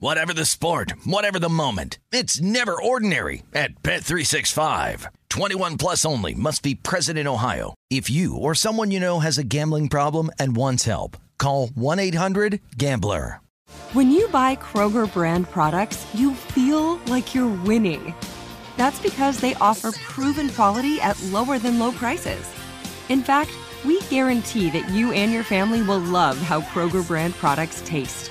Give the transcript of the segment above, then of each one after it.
Whatever the sport, whatever the moment, it's never ordinary at Bet365. 21 plus only must be present in Ohio. If you or someone you know has a gambling problem and wants help, call 1-800-GAMBLER. When you buy Kroger brand products, you feel like you're winning. That's because they offer proven quality at lower than low prices. In fact, we guarantee that you and your family will love how Kroger brand products taste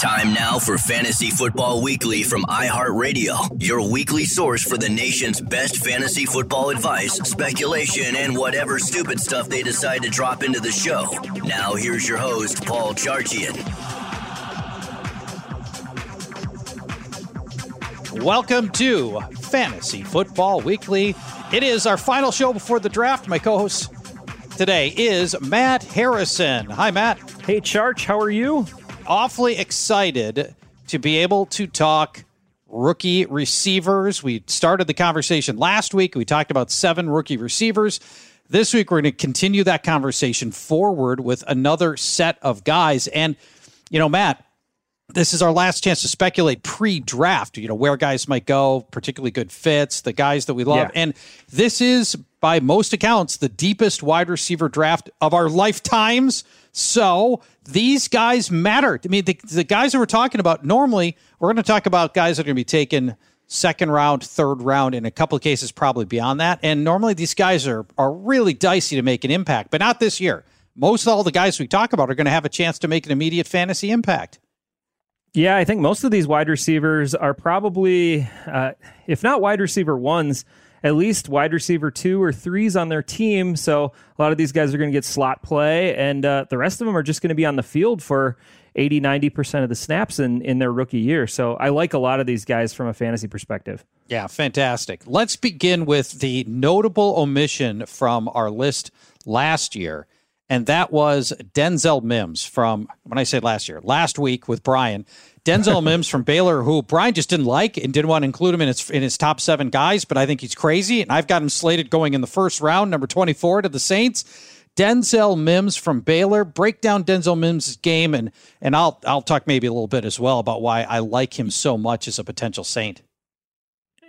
Time now for Fantasy Football Weekly from iHeartRadio, your weekly source for the nation's best fantasy football advice, speculation, and whatever stupid stuff they decide to drop into the show. Now, here's your host, Paul Charchian. Welcome to Fantasy Football Weekly. It is our final show before the draft. My co host today is Matt Harrison. Hi, Matt. Hey, Charch, how are you? Awfully excited to be able to talk rookie receivers. We started the conversation last week. We talked about seven rookie receivers. This week, we're going to continue that conversation forward with another set of guys. And, you know, Matt, this is our last chance to speculate pre-draft, you know, where guys might go, particularly good fits, the guys that we love. Yeah. And this is by most accounts the deepest wide receiver draft of our lifetimes. So these guys matter. I mean, the, the guys that we're talking about, normally we're going to talk about guys that are going to be taken second round, third round, in a couple of cases, probably beyond that. And normally these guys are, are really dicey to make an impact, but not this year. Most of all the guys we talk about are going to have a chance to make an immediate fantasy impact. Yeah, I think most of these wide receivers are probably, uh, if not wide receiver ones, at least wide receiver two or threes on their team. So a lot of these guys are going to get slot play, and uh, the rest of them are just going to be on the field for 80, 90% of the snaps in, in their rookie year. So I like a lot of these guys from a fantasy perspective. Yeah, fantastic. Let's begin with the notable omission from our list last year. And that was Denzel Mims from, when I say last year, last week with Brian. Denzel Mims from Baylor, who Brian just didn't like and didn't want to include him in his in his top seven guys, but I think he's crazy, and I've got him slated going in the first round, number twenty four to the Saints. Denzel Mims from Baylor. Break down Denzel Mims' game, and and I'll I'll talk maybe a little bit as well about why I like him so much as a potential Saint.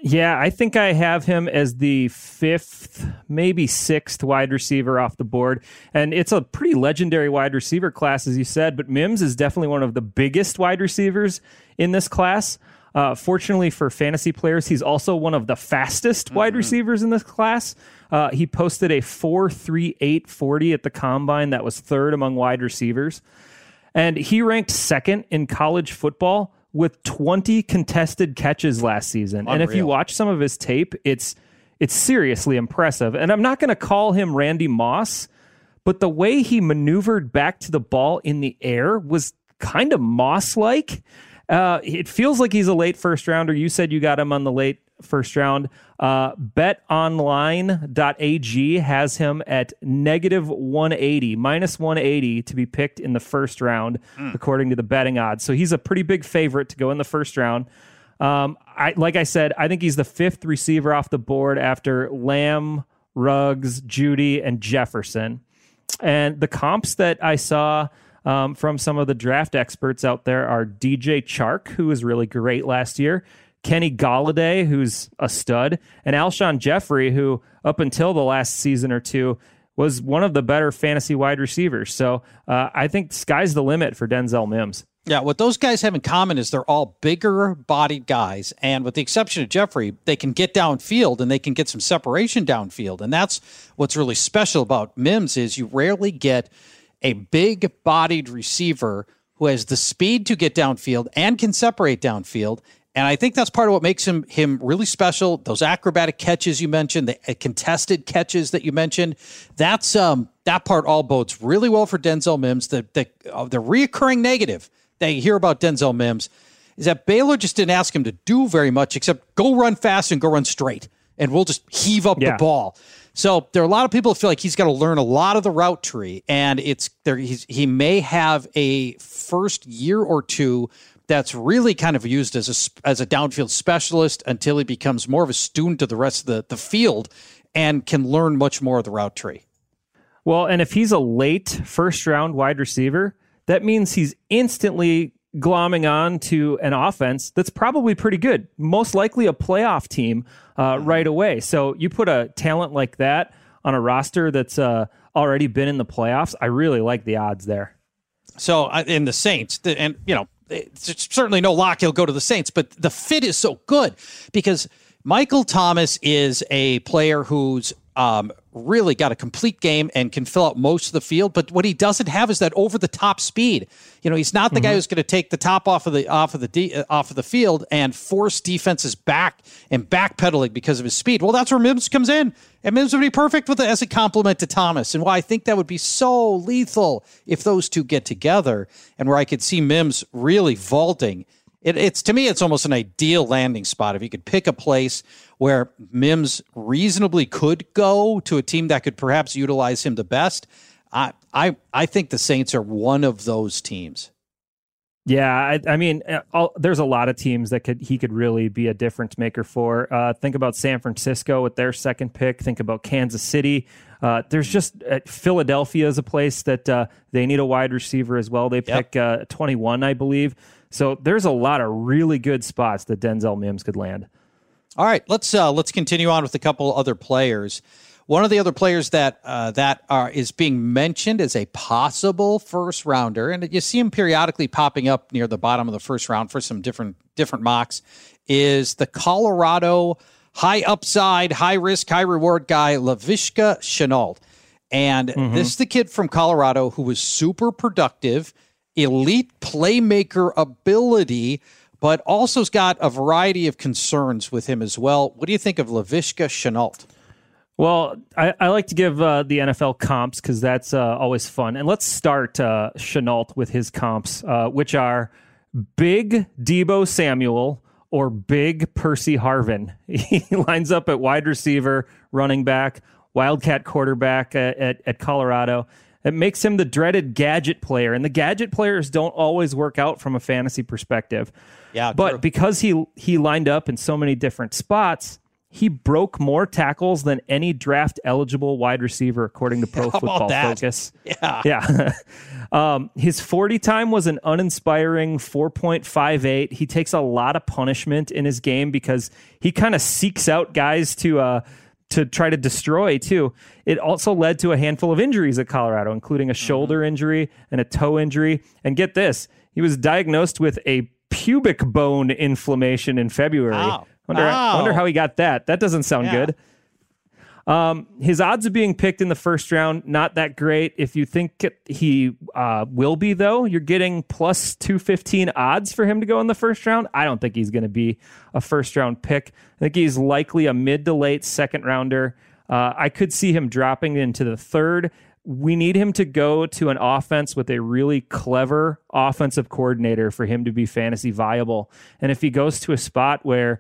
Yeah, I think I have him as the fifth, maybe sixth wide receiver off the board. And it's a pretty legendary wide receiver class, as you said, but Mims is definitely one of the biggest wide receivers in this class. Uh, fortunately for fantasy players, he's also one of the fastest mm-hmm. wide receivers in this class. Uh, he posted a 4.3840 at the combine that was third among wide receivers. And he ranked second in college football with 20 contested catches last season. Unreal. And if you watch some of his tape, it's it's seriously impressive. And I'm not going to call him Randy Moss, but the way he maneuvered back to the ball in the air was kind of Moss like. Uh, it feels like he's a late first rounder. You said you got him on the late first round. Uh, betonline.ag has him at negative 180, minus 180 to be picked in the first round, mm. according to the betting odds. So he's a pretty big favorite to go in the first round. Um, I, like I said, I think he's the fifth receiver off the board after Lamb, Ruggs, Jeudy, and Jefferson. And the comps that I saw um, from some of the draft experts out there are DJ Chark, who was really great last year, Kenny Golladay, who's a stud, and Alshon Jeffery, who up until the last season or two was one of the better fantasy wide receivers. So uh, I think sky's the limit for Denzel Mims. Yeah, what those guys have in common is they're all bigger bodied guys. And with the exception of Jeffery, they can get downfield and they can get some separation downfield. And that's what's really special about Mims is you rarely get a big bodied receiver who has the speed to get downfield and can separate downfield. And I think that's part of what makes him him really special. Those acrobatic catches you mentioned, the uh, contested catches that you mentioned, that's um that part all bodes really well for Denzel Mims. The the uh, the reoccurring negative that you hear about Denzel Mims is that Baylor just didn't ask him to do very much except go run fast and go run straight, and we'll just heave up yeah. the ball. So there are a lot of people who feel like he's got to learn a lot of the route tree, and it's there. he may have a first year or two that's really kind of used as a as a downfield specialist until he becomes more of a student of the rest of the, the field and can learn much more of the route tree. Well, and if he's a late first round wide receiver, that means he's instantly glomming on to an offense that's probably pretty good, most likely a playoff team uh, mm-hmm. right away. So you put a talent like that on a roster that's uh, already been in the playoffs. I really like the odds there. So uh, in the Saints, and you know, it's certainly no lock he'll go to the Saints, but the fit is so good because Michael Thomas is a player who's um, really got a complete game and can fill out most of the field. But what he doesn't have is that over the top speed. You know, he's not the mm-hmm. guy who's going to take the top off of the off of the de- uh, off of the field and force defenses back and backpedaling because of his speed. Well, that's where Mims comes in, and Mims would be perfect with it as a complement to Thomas. And why I think that would be so lethal if those two get together, and where I could see Mims really vaulting. It, it's to me, it's almost an ideal landing spot if you could pick a place where Mims reasonably could go to a team that could perhaps utilize him the best. I I I think the Saints are one of those teams. Yeah, I, I mean, uh, there's a lot of teams that could he could really be a difference maker for. Uh, think about San Francisco with their second pick. Think about Kansas City. Uh, there's just uh, Philadelphia is a place that uh, they need a wide receiver as well. They pick yep. Uh, 21, I believe. So there's a lot of really good spots that Denzel Mims could land. All right, let's uh, let's continue on with a couple other players. One of the other players that uh, that are is being mentioned as a possible first rounder, and you see him periodically popping up near the bottom of the first round for some different different mocks, is the Colorado high upside, high risk, high reward guy Laviska Shenault. And mm-hmm. this is the kid from Colorado who was super productive elite playmaker ability, but also has got a variety of concerns with him as well. What do you think of Laviska Shenault? Well, I, I, like to give uh, the NFL comps because that's uh, always fun. And let's start uh, Shenault with his comps, uh, which are big Deebo Samuel or big Percy Harvin. He lines up at wide receiver, running back, Wildcat quarterback at, at, at Colorado. It makes him the dreaded gadget player, and the gadget players don't always work out from a fantasy perspective. Yeah, but true. because he he lined up in so many different spots, he broke more tackles than any draft eligible wide receiver, according to Pro Football Focus. Yeah, yeah. um, his forty time was an uninspiring four point five eight. He takes a lot of punishment in his game because he kind of seeks out guys to. Uh, to try to destroy too. It also led to a handful of injuries at Colorado, including a mm-hmm. shoulder injury and a toe injury. And get this, he was diagnosed with a pubic bone inflammation in February. Wow. Wonder, wonder how he got that. That doesn't sound yeah. good. Um, his odds of being picked in the first round, not that great. If you think he uh, will be, though, you're getting plus 215 odds for him to go in the first round. I don't think he's going to be a first round pick. I think he's likely a mid to late second rounder. Uh, I could see him dropping into the third. We need him to go to an offense with a really clever offensive coordinator for him to be fantasy viable. And if he goes to a spot where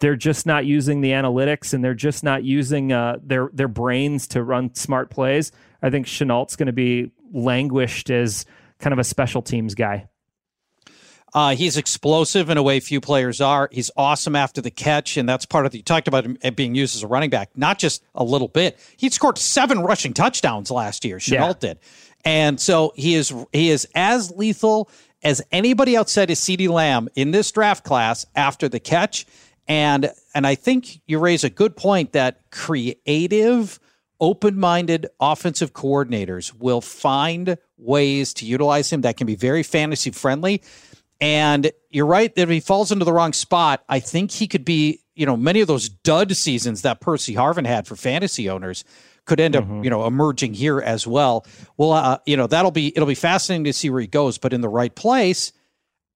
they're just not using the analytics and they're just not using uh, their their brains to run smart plays. I think Shenault's going to be languished as kind of a special teams guy. Uh, he's explosive in a way few players are. He's awesome after the catch, and that's part of the. You talked about him being used as a running back, not just a little bit. He scored seven rushing touchdowns last year. Shenault yeah. did, and so he is he is as lethal as anybody outside of CeeDee Lamb in this draft class after the catch. And and I think you raise a good point that creative, open-minded offensive coordinators will find ways to utilize him that can be very fantasy friendly. And you're right that if he falls into the wrong spot, I think he could be, you know, many of those dud seasons that Percy Harvin had for fantasy owners could end mm-hmm. up, you know, emerging here as well. Well, uh, you know, that'll be it'll be fascinating to see where he goes, but in the right place,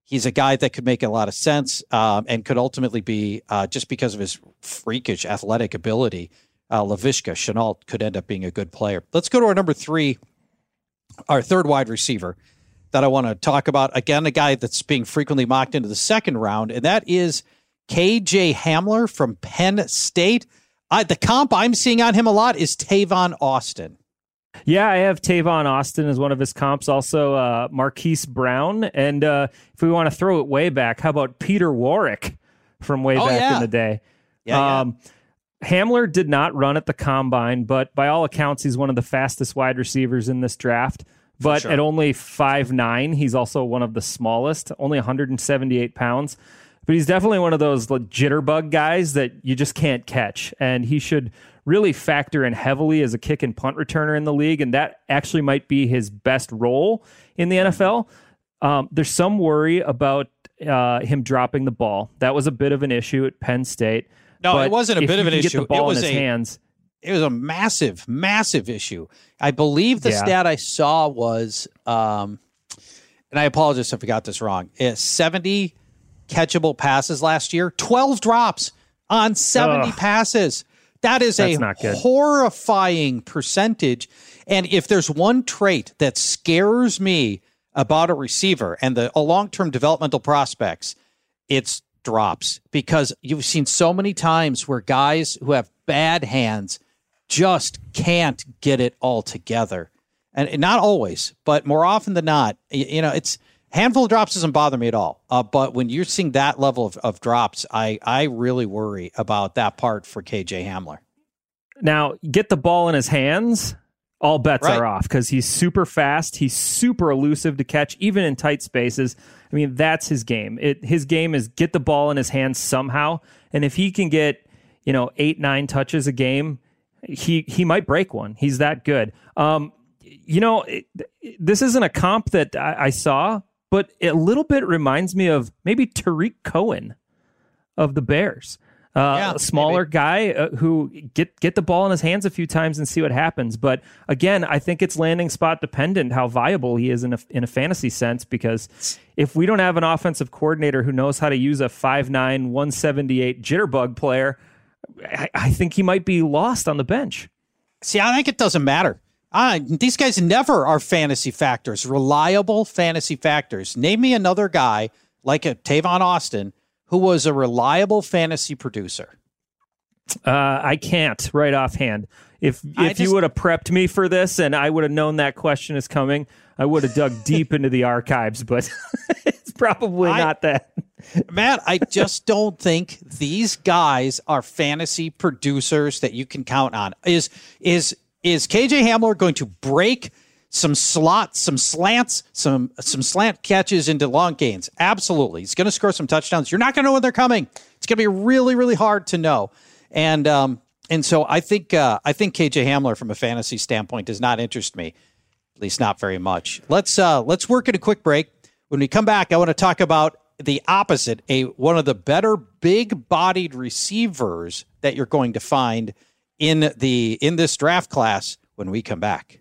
he's a guy that could make a lot of sense um, and could ultimately be uh, just because of his freakish athletic ability. Uh, Laviska Shenault could end up being a good player. Let's go to our number three, our third wide receiver that I want to talk about. Again, a guy that's being frequently mocked into the second round, and that is KJ Hamler from Penn State. I, the comp I'm seeing on him a lot is Tavon Austin. Yeah, I have Tavon Austin as one of his comps. Also, uh, Marquise Brown. And uh, if we want to throw it way back, how about Peter Warrick from way oh, back yeah. in the day? Yeah, um, yeah. Hamler did not run at the combine, but by all accounts, he's one of the fastest wide receivers in this draft. But sure. at only five nine, he's also one of the smallest, only 178 pounds but he's definitely one of those jitterbug guys that you just can't catch. And he should really factor in heavily as a kick and punt returner in the league. And that actually might be his best role in the NFL. Um, there's some worry about uh, him dropping the ball. That was a bit of an issue at Penn State. No, it wasn't a bit of an issue. it was a, hands. It was a massive, massive issue. I believe the yeah. stat I saw was, um, and I apologize if I got this wrong. It's 70 catchable passes last year, 12 drops on 70 Ugh. passes. That is That's a horrifying percentage. And if there's one trait that scares me about a receiver and the long term developmental prospects, it's drops because you've seen so many times where guys who have bad hands just can't get it all together. And not always, but more often than not, you know, it's handful of drops doesn't bother me at all. Uh, but when you're seeing that level of, of drops, I, I really worry about that part for KJ Hamler. Now, get the ball in his hands, all bets right. are off because he's super fast. He's super elusive to catch, even in tight spaces. I mean, that's his game. It, his game is get the ball in his hands somehow. And if he can get, you know, eight, nine touches a game, he, he might break one. He's that good. Um, you know, it, this isn't a comp that I, I saw, but a little bit reminds me of maybe Tarik Cohen of the Bears. Uh, yeah, a smaller maybe. guy uh, who get get the ball in his hands a few times and see what happens. But again, I think it's landing spot dependent how viable he is in a in a fantasy sense. Because if we don't have an offensive coordinator who knows how to use a 5'9", 178 jitterbug player, I, I think he might be lost on the bench. See, I think it doesn't matter. Uh, these guys never are fantasy factors, reliable fantasy factors. Name me another guy like a Tavon Austin who was a reliable fantasy producer. Uh, I can't right offhand. If if just, you would have prepped me for this and I would have known that question is coming, I would have dug deep into the archives. But it's probably I, not that. Matt, I just don't think these guys are fantasy producers that you can count on. Is is is KJ Hamler going to break some slots, some slants, some some slant catches into long gains? Absolutely. He's going to score some touchdowns. You're not going to know when they're coming. It's going to be really, really hard to know. And um, and so I think uh, I think KJ Hamler from a fantasy standpoint does not interest me, at least not very much. Let's uh, let's work at a quick break. When we come back, I want to talk about the opposite, a one of the better big-bodied receivers that you're going to find in the in this draft class when we come back.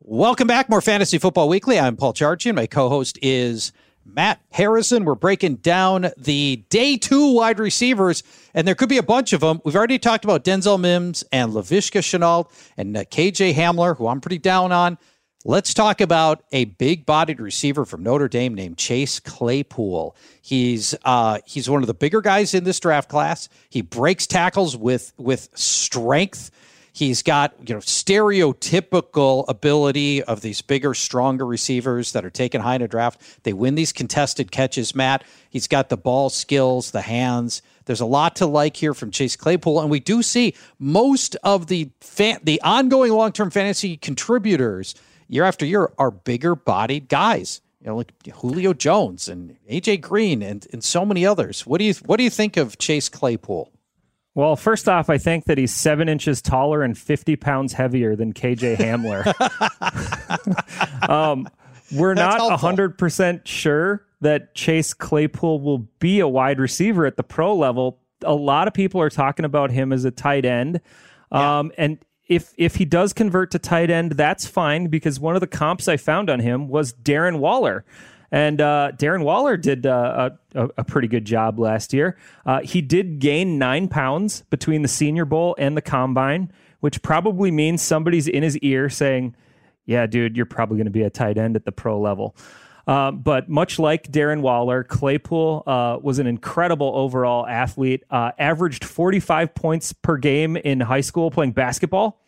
Welcome back. More Fantasy Football Weekly. I'm Paul Charchian. My co host is Matt Harrison. We're breaking down the day two wide receivers, and there could be a bunch of them. We've already talked about Denzel Mims and Laviska Shenault and uh, KJ Hamler, who I'm pretty down on. Let's talk about a big bodied receiver from Notre Dame named Chase Claypool. He's uh, he's one of the bigger guys in this draft class. He breaks tackles with with strength. He's got, you know, stereotypical ability of these bigger, stronger receivers that are taken high in a draft. They win these contested catches, Matt. He's got the ball skills, the hands. There's a lot to like here from Chase Claypool, and we do see most of the fan, the ongoing long-term fantasy contributors year after year are bigger bodied guys. You know, like Julio Jones and AJ Green and, and so many others. What do you what do you think of Chase Claypool? Well, first off, I think that he's seven inches taller and 50 pounds heavier than KJ Hamler. um, we're That's not helpful. 100% sure that Chase Claypool will be a wide receiver at the pro level. A lot of people are talking about him as a tight end. Um, yeah. And if if he does convert to tight end, that's fine because one of the comps I found on him was Darren Waller. And uh, Darren Waller did uh, a, a, pretty good job last year. Uh, he did gain nine pounds between the Senior Bowl and the Combine, which probably means somebody's in his ear saying, Yeah, dude, you're probably going to be a tight end at the pro level. Uh, but much like Darren Waller, Claypool uh, was an incredible overall athlete, uh, averaged 45 points per game in high school playing basketball.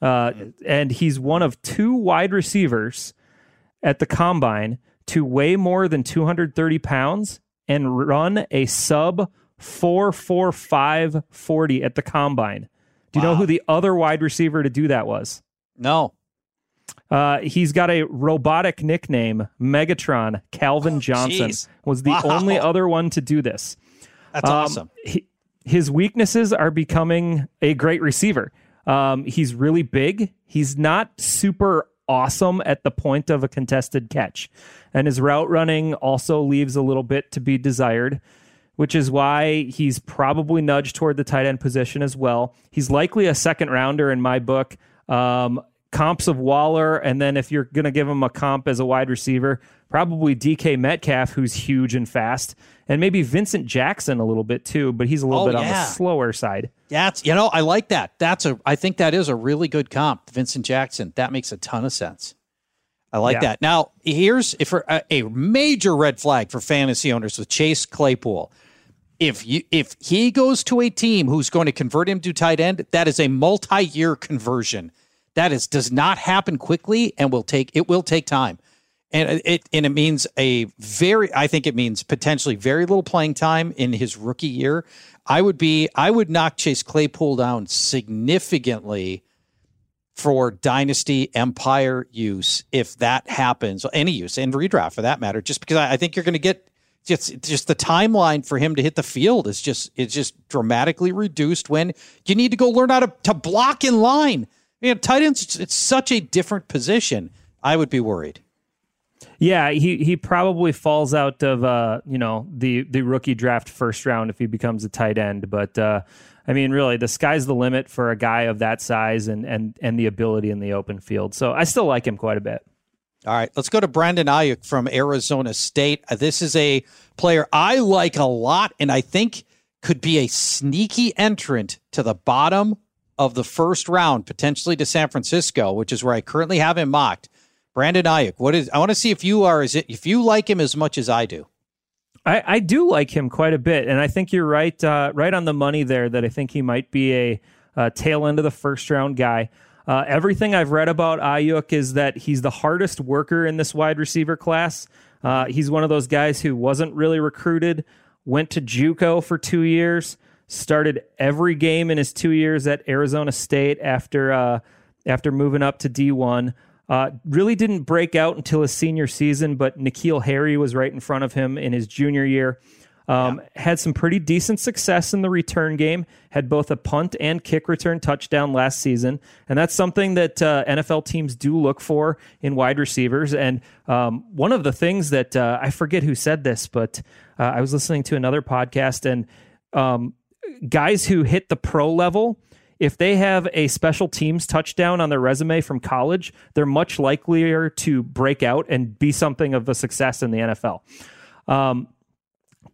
and he's one of two wide receivers at the combine to weigh more than 230 pounds and run a sub 445 40 at the combine. Do you wow. know who the other wide receiver to do that was? No. Uh, he's got a robotic nickname, Megatron. Calvin oh, Johnson was the wow. only other one to do this. That's um, awesome. He, his weaknesses are becoming a great receiver. Um, he's really big. He's not super awesome at the point of a contested catch. And his route running also leaves a little bit to be desired, which is why he's probably nudged toward the tight end position as well. He's likely a second rounder in my book. Um, comps of Waller, and then if you're going to give him a comp as a wide receiver, probably DK Metcalf, who's huge and fast, and maybe Vincent Jackson a little bit too, but he's a little oh, bit yeah. on the slower side. That's you know I like that. That's a I think that is a really good comp, Vincent Jackson. That makes a ton of sense. I like yeah. that. Now here's if a, uh, a major red flag for fantasy owners with Chase Claypool. If you if he goes to a team who's going to convert him to tight end, that is a multi-year conversion that is does not happen quickly and will take it will take time. And it and it means a very I think it means potentially very little playing time in his rookie year. I would be I would knock Chase Claypool down significantly for dynasty empire use if that happens any use and redraft for that matter just because I, I think you're going to get just just the timeline for him to hit the field is just it's just dramatically reduced when you need to go learn how to, to block in line you know, tight ends, it's such a different position. I would be worried. Yeah, he he probably falls out of uh, you know the the rookie draft first round if he becomes a tight end. But uh, I mean, really, the sky's the limit for a guy of that size and and and the ability in the open field. So I still like him quite a bit. All right, let's go to Brandon Aiyuk from Arizona State. Uh, this is a player I like a lot, and I think could be a sneaky entrant to the bottom of the first round, potentially to San Francisco, which is where I currently have him mocked. Brandon Aiyuk, what is? I want to see if you are is it if you like him as much as I do. I, I do like him quite a bit, and I think you're right, uh, right on the money there. That I think he might be a, a tail end of the first round guy. Uh, everything I've read about Aiyuk is that he's the hardest worker in this wide receiver class. Uh, he's one of those guys who wasn't really recruited, went to JUCO for two years, started every game in his two years at Arizona State after uh, after moving up to D1. Uh, really didn't break out until his senior season, but N'Keal Harry was right in front of him in his junior year. Um, yeah. Had some pretty decent success in the return game. Had both a punt and kick return touchdown last season, and that's something that uh, NFL teams do look for in wide receivers. And um, one of the things that uh, I forget who said this, but uh, I was listening to another podcast, and um, guys who hit the pro level if they have a special teams touchdown on their resume from college, they're much likelier to break out and be something of a success in the NFL. Um,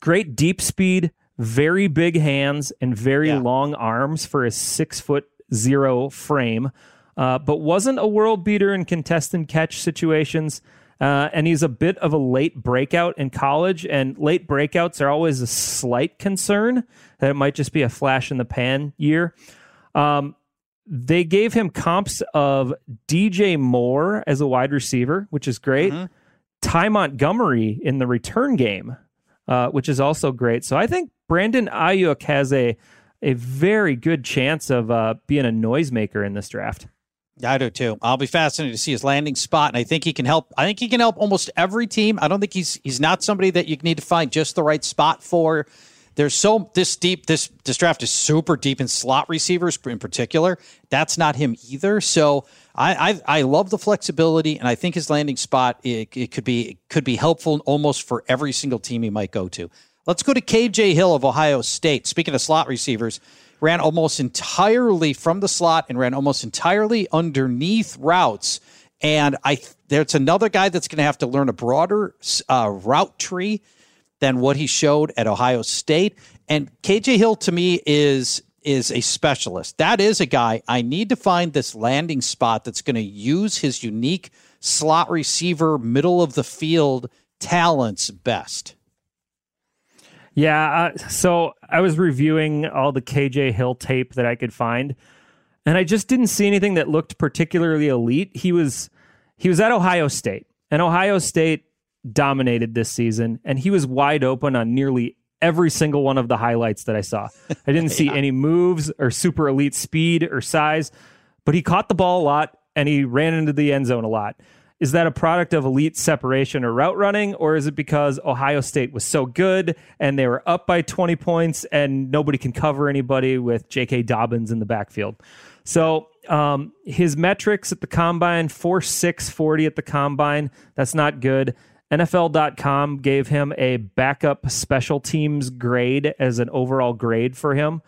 great deep speed, very big hands, and very yeah. long arms for his six foot zero frame, uh, but wasn't a world beater in contested catch situations. Uh, and he's a bit of a late breakout in college, and late breakouts are always a slight concern that it might just be a flash in the pan year. Um, they gave him comps of DJ Moore as a wide receiver, which is great. Mm-hmm. Ty Montgomery in the return game, uh, which is also great. So I think Brandon Aiyuk has a a very good chance of uh, being a noisemaker in this draft. I do too. I'll be fascinated to see his landing spot, and I think he can help. I think he can help almost every team. I don't think he's he's not somebody that you need to find just the right spot for. There's so this deep. This this draft is super deep in slot receivers in particular. That's not him either. So I I, I love the flexibility, and I think his landing spot it, it could be it could be helpful almost for every single team he might go to. Let's go to KJ Hill of Ohio State. Speaking of slot receivers, ran almost entirely from the slot and ran almost entirely underneath routes. And I there's another guy that's going to have to learn a broader uh, route tree than what he showed at Ohio State. And KJ Hill to me is is a specialist. That is a guy I need to find this landing spot that's going to use his unique slot receiver, middle of the field talents best. Yeah, uh, so I was reviewing all the KJ Hill tape that I could find, and I just didn't see anything that looked particularly elite. He was he was at Ohio State, and Ohio State dominated this season, and he was wide open on nearly every single one of the highlights that I saw. I didn't see yeah. any moves or super elite speed or size, but he caught the ball a lot and he ran into the end zone a lot. Is that a product of elite separation or route running, or is it because Ohio State was so good and they were up by 20 points and nobody can cover anybody with J.K. Dobbins in the backfield? So um, his metrics at the combine, 4 6 40 at the combine. That's not good. NFL.com gave him a backup special teams grade as an overall grade for him.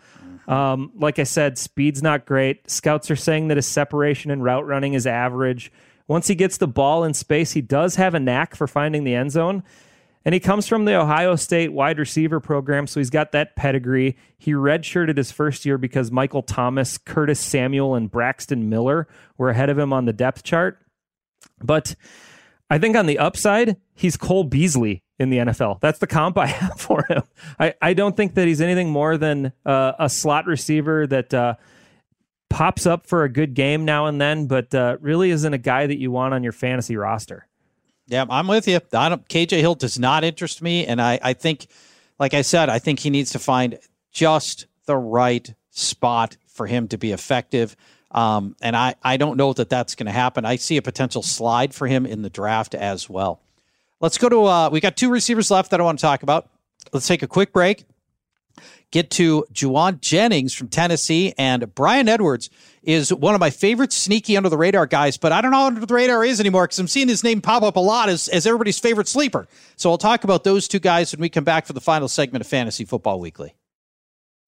Um, like I said, speed's not great. Scouts are saying that his separation and route running is average. Once he gets the ball in space, he does have a knack for finding the end zone. And he comes from the Ohio State wide receiver program, so he's got that pedigree. He redshirted his first year because Michael Thomas, Curtis Samuel, and Braxton Miller were ahead of him on the depth chart. But I think on the upside, he's Cole Beasley in the NFL. That's the comp I have for him. I, I don't think that he's anything more than uh, a slot receiver that uh, pops up for a good game now and then, but uh, really isn't a guy that you want on your fantasy roster. Yeah, I'm with you. I don't, KJ Hill does not interest me, and I, I think, like I said, I think he needs to find just the right spot for him to be effective. Um, and I, I don't know that that's going to happen. I see a potential slide for him in the draft as well. Let's go to, uh, we got two receivers left that I want to talk about. Let's take a quick break. Get to Jauan Jennings from Tennessee. And Bryan Edwards is one of my favorite sneaky under the radar guys, but I don't know under the radar is anymore because I'm seeing his name pop up a lot as, as everybody's favorite sleeper. So I'll talk about those two guys when we come back for the final segment of Fantasy Football Weekly.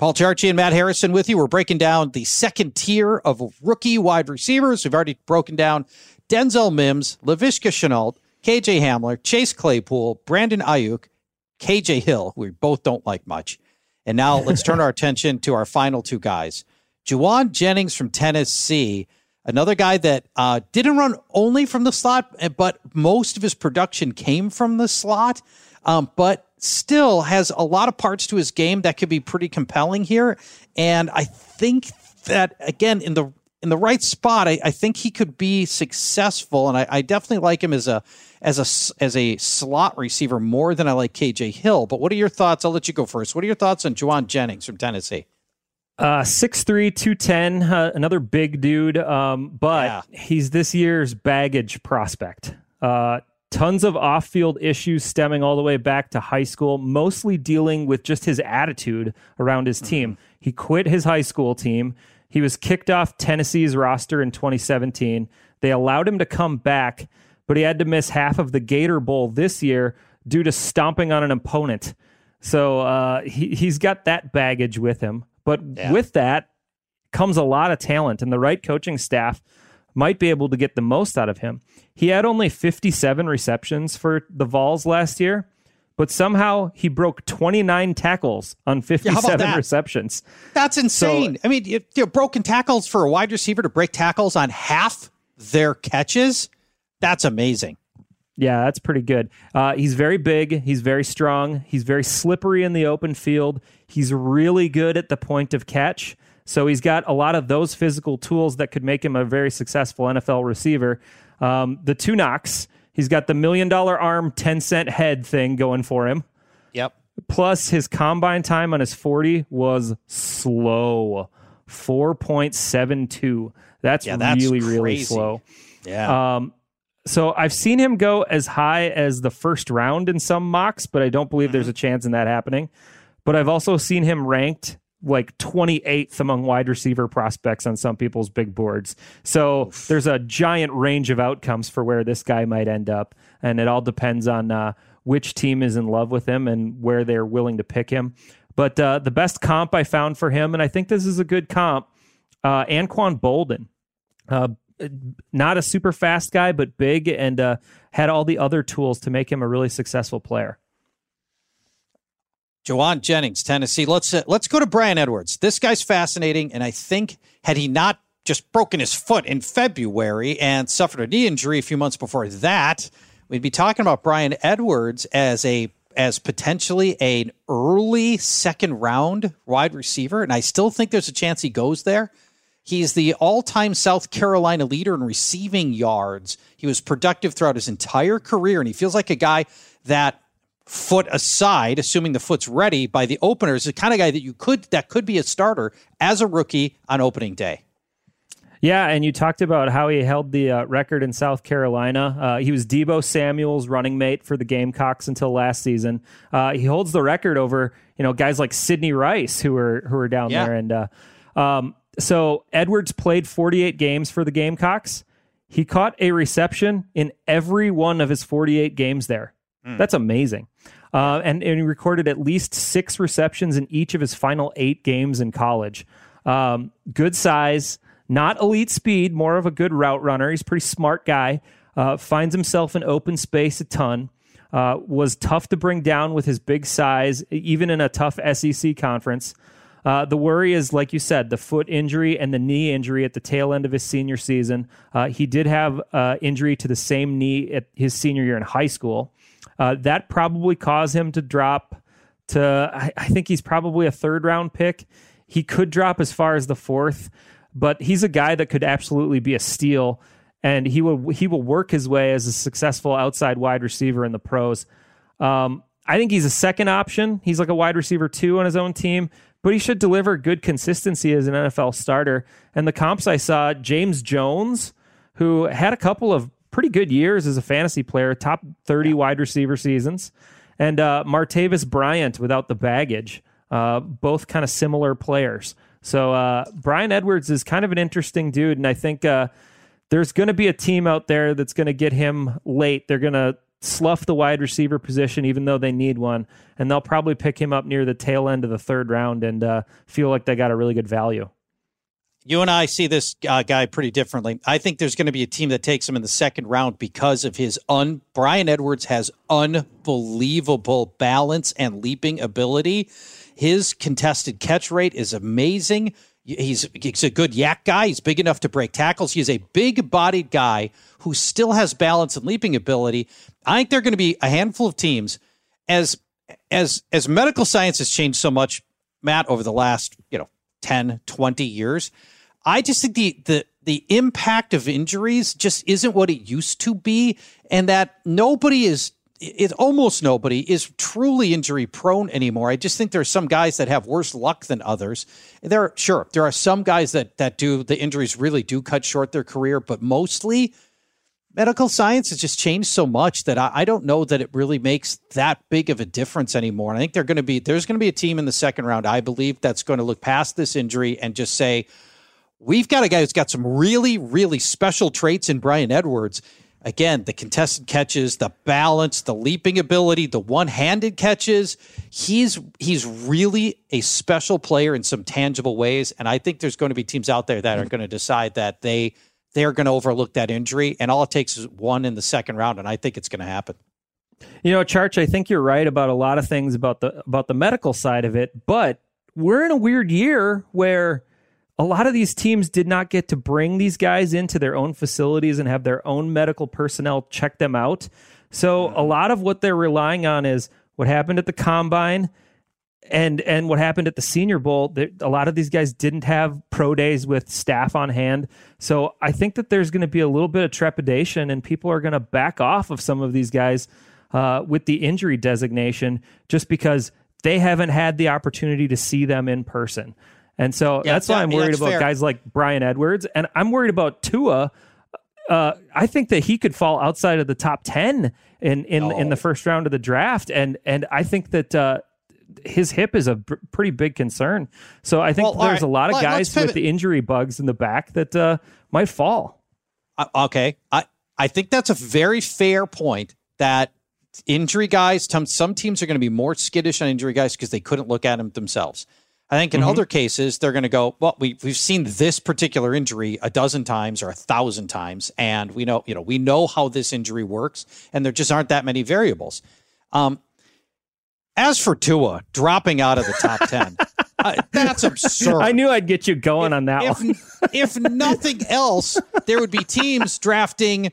Paul Charchi and Matt Harrison with you. We're breaking down the second tier of rookie wide receivers. We've already broken down Denzel Mims, Laviska Shenault, KJ Hamler, Chase Claypool, Brandon Aiyuk, KJ Hill, who we both don't like much. And now let's turn our attention to our final two guys. Jauan Jennings from Tennessee, another guy that uh, didn't run only from the slot, but most of his production came from the slot. Um, but still has a lot of parts to his game that could be pretty compelling here. And I think that again in the in the right spot, I, I think he could be successful. And I, I, definitely like him as a as a as a slot receiver more than I like KJ Hill. But what are your thoughts? I'll let you go first. What are your thoughts on Jauan Jennings from Tennessee? Uh, 6'3, 210, uh, another big dude. Um, but yeah. he's this year's baggage prospect. Uh, Tons of off field issues stemming all the way back to high school, mostly dealing with just his attitude around his team. Mm-hmm. He quit his high school team. He was kicked off Tennessee's roster in 2017. They allowed him to come back, but he had to miss half of the Gator Bowl this year due to stomping on an opponent. So uh, he, he's got that baggage with him. But yeah. with that comes a lot of talent, and the right coaching staff might be able to get the most out of him. He had only 57 receptions for the Vols last year, but somehow he broke 29 tackles on 57 yeah, receptions. That's insane. So, I mean, you know, broken tackles for a wide receiver to break tackles on half their catches, that's amazing. Yeah, that's pretty good. Uh, he's very big. He's very strong. He's very slippery in the open field. He's really good at the point of catch. So he's got a lot of those physical tools that could make him a very successful NFL receiver. Um, the two knocks, he's got the million dollar arm, 10 cent head thing going for him. Yep. Plus, his combine time on his 40 was slow 4.72. That's, yeah, that's really, crazy. really slow. Yeah. Um, so I've seen him go as high as the first round in some mocks, but I don't believe mm-hmm. there's a chance in that happening. But I've also seen him ranked like 28th among wide receiver prospects on some people's big boards. So there's a giant range of outcomes for where this guy might end up. And it all depends on uh, which team is in love with him and where they're willing to pick him. But uh, the best comp I found for him, and I think this is a good comp, uh, Anquan Boldin. Uh, not a super fast guy, but big and uh, had all the other tools to make him a really successful player. Jauan Jennings, Tennessee. Let's uh, let's go to Bryan Edwards. This guy's fascinating, and I think had he not just broken his foot in February and suffered a knee injury a few months before that, we'd be talking about Bryan Edwards as a as potentially an early second round wide receiver, and I still think there's a chance he goes there. He's the all-time South Carolina leader in receiving yards. He was productive throughout his entire career, and he feels like a guy that foot aside, assuming the foot's ready by the opener, is the kind of guy that you could that could be a starter as a rookie on opening day. Yeah, and you talked about how he held the uh, record in South Carolina. Uh, he was Deebo Samuel's running mate for the Gamecocks until last season. Uh, he holds the record over you know guys like Sidney Rice who are who are down yeah. there. And uh, um, so Edwards played 48 games for the Gamecocks. He caught a reception in every one of his 48 games there. Mm. That's amazing. Uh, and, and he recorded at least six receptions in each of his final eight games in college. Um, good size, not elite speed, more of a good route runner. He's a pretty smart guy. Uh, finds himself in open space a ton. Uh, was tough to bring down with his big size, even in a tough SEC conference. Uh, the worry is, like you said, the foot injury and the knee injury at the tail end of his senior season. Uh, he did have uh, injury to the same knee at his senior year in high school. Uh, that probably caused him to drop to, I, I, think he's probably a third round pick. He could drop as far as the fourth. but he's a guy that could absolutely be a steal, and he will he will work his way as a successful outside wide receiver in the pros. Um, I think he's a second option. He's like a wide receiver two on his own team, but he should deliver good consistency as an NFL starter. And the comps I saw, James Jones, who had a couple of pretty good years as a fantasy player, top 30 wide receiver seasons, and uh, Martavis Bryant without the baggage, uh, both kind of similar players. So uh, Bryan Edwards is kind of an interesting dude, and I think uh, there's going to be a team out there that's going to get him late. They're going to slough the wide receiver position, even though they need one, and they'll probably pick him up near the tail end of the third round and uh, feel like they got a really good value. You and I see this uh, guy pretty differently. I think there's going to be a team that takes him in the second round because of his un. Bryan Edwards has unbelievable balance and leaping ability. His contested catch rate is amazing. He's, he's a good YAC guy. He's big enough to break tackles. He's a big bodied guy who still has balance and leaping ability. I think there are going to be a handful of teams as as as medical science has changed so much, Matt, over the last, you know, 10, 20 years. I just think the the the impact of injuries just isn't what it used to be, and that nobody is it almost nobody is truly injury prone anymore. I just think there are some guys that have worse luck than others. There, sure, there are some guys that that do the injuries really do cut short their career, but mostly medical science has just changed so much that I, I, don't know that it really makes that big of a difference anymore. And I think they're going to be there's going to be a team in the second round, I believe, that's going to look past this injury and just say, we've got a guy who's got some really, really special traits in Bryan Edwards Again, the contested catches, the balance, the leaping ability, the one-handed catches. He's he's really a special player in some tangible ways, and I think there's going to be teams out there that are going to decide that they they're going to overlook that injury, and all it takes is one in the second round, and I think it's going to happen. You know, Charch, I think you're right about a lot of things about the about the medical side of it, but we're in a weird year where a lot of these teams did not get to bring these guys into their own facilities and have their own medical personnel check them out. So a mm-hmm. lot of what they're relying on is what happened at the combine and and what happened at the Senior Bowl. A lot of these guys didn't have pro days with staff on hand. So I think that there's going to be a little bit of trepidation and people are going to back off of some of these guys uh, with the injury designation just because they haven't had the opportunity to see them in person. And so yeah, that's why I'm worried about fair. guys like Bryan Edwards. And I'm worried about Tua. Uh, I think that he could fall outside of the top 10 in, in, oh. in the first round of the draft. And, and I think that, uh, his hip is a b- pretty big concern. So I think well, there's right. a lot of Let, guys with the injury bugs in the back that uh, might fall. Uh, okay. I, I think that's a very fair point that injury guys, some teams are going to be more skittish on injury guys because they couldn't look at them themselves. I think in mm-hmm. other cases they're going to go, well, we we've seen this particular injury a dozen times or a thousand times, and we know you know we know how this injury works, and there just aren't that many variables. Um, as for Tua dropping out of the top ten, uh, that's absurd. I knew I'd get you going if, on that if, one. if nothing else, there would be teams drafting,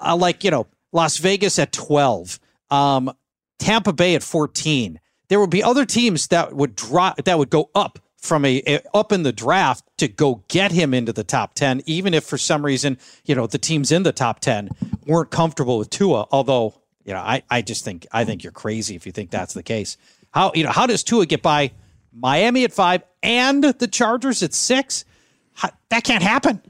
uh, like you know, Las Vegas at twelve, um, Tampa Bay at fourteen there would be other teams that would drop that would go up from a, a, up in the draft to go get him into the top 10 even if for some reason you know the teams in the top 10 weren't comfortable with Tua although you know I, I just think I think you're crazy if you think that's the case how you know how does Tua get by Miami at 5 and the Chargers at 6 how, that can't happen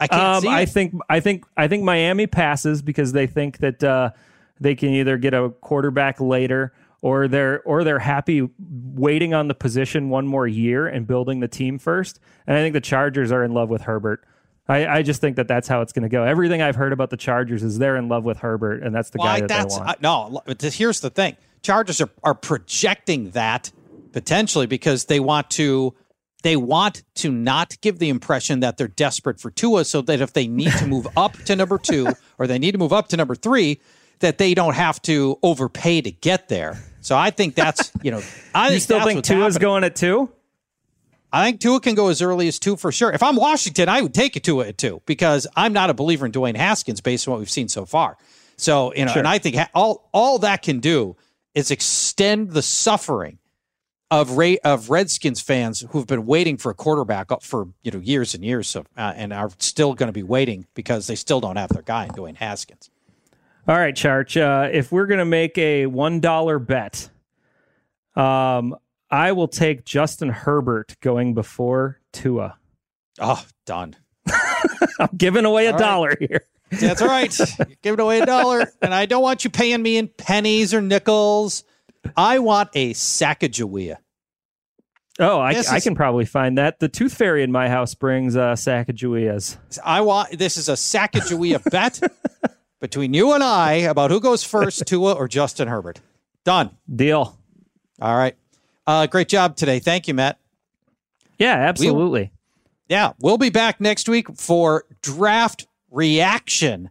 I can't um, see I think I think I think Miami passes because they think that uh, they can either get a quarterback later or they're or they're happy waiting on the position one more year and building the team first. And I think the Chargers are in love with Herbert. I, I just think that that's how it's going to go. Everything I've heard about the Chargers is they're in love with Herbert, and that's the well, guy that that's, they want. Uh, no, here's the thing: Chargers are, are projecting that potentially because they want to they want to not give the impression that they're desperate for Tua, so that if they need to move up to number two or they need to move up to number three, that they don't have to overpay to get there. So I think that's you know I you still think Tua is going at two. I think Tua can go as early as two for sure. If I'm Washington, I would take it Tua at two because I'm not a believer in Dwayne Haskins based on what we've seen so far. So you know, sure. and I think all all that can do is extend the suffering of Ray, of Redskins fans who've been waiting for a quarterback for you know years and years, so, uh, and are still going to be waiting because they still don't have their guy in Dwayne Haskins. All right, Charch. Uh, if we're going to make a one dollar bet, um, I will take Justin Herbert going before Tua. Oh, done. I'm giving away a dollar right. here. That's right. You're giving away a dollar, and I don't want you paying me in pennies or nickels. I want a Sacagawea. Oh, I, is, I, can probably find that. The Tooth Fairy in my house brings uh, Sacagaweas. I want this is a Sacagawea bet between you and I about who goes first, Tua or Justin Herbert. Done. Deal. All right. Uh, great job today. Thank you, Matt. Yeah, absolutely. We'll, yeah, we'll be back next week for draft reaction.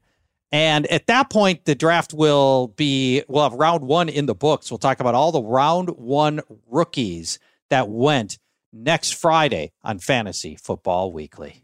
And at that point, the draft will be, we'll have round one in the books. We'll talk about all the round one rookies that went next Friday on Fantasy Football Weekly.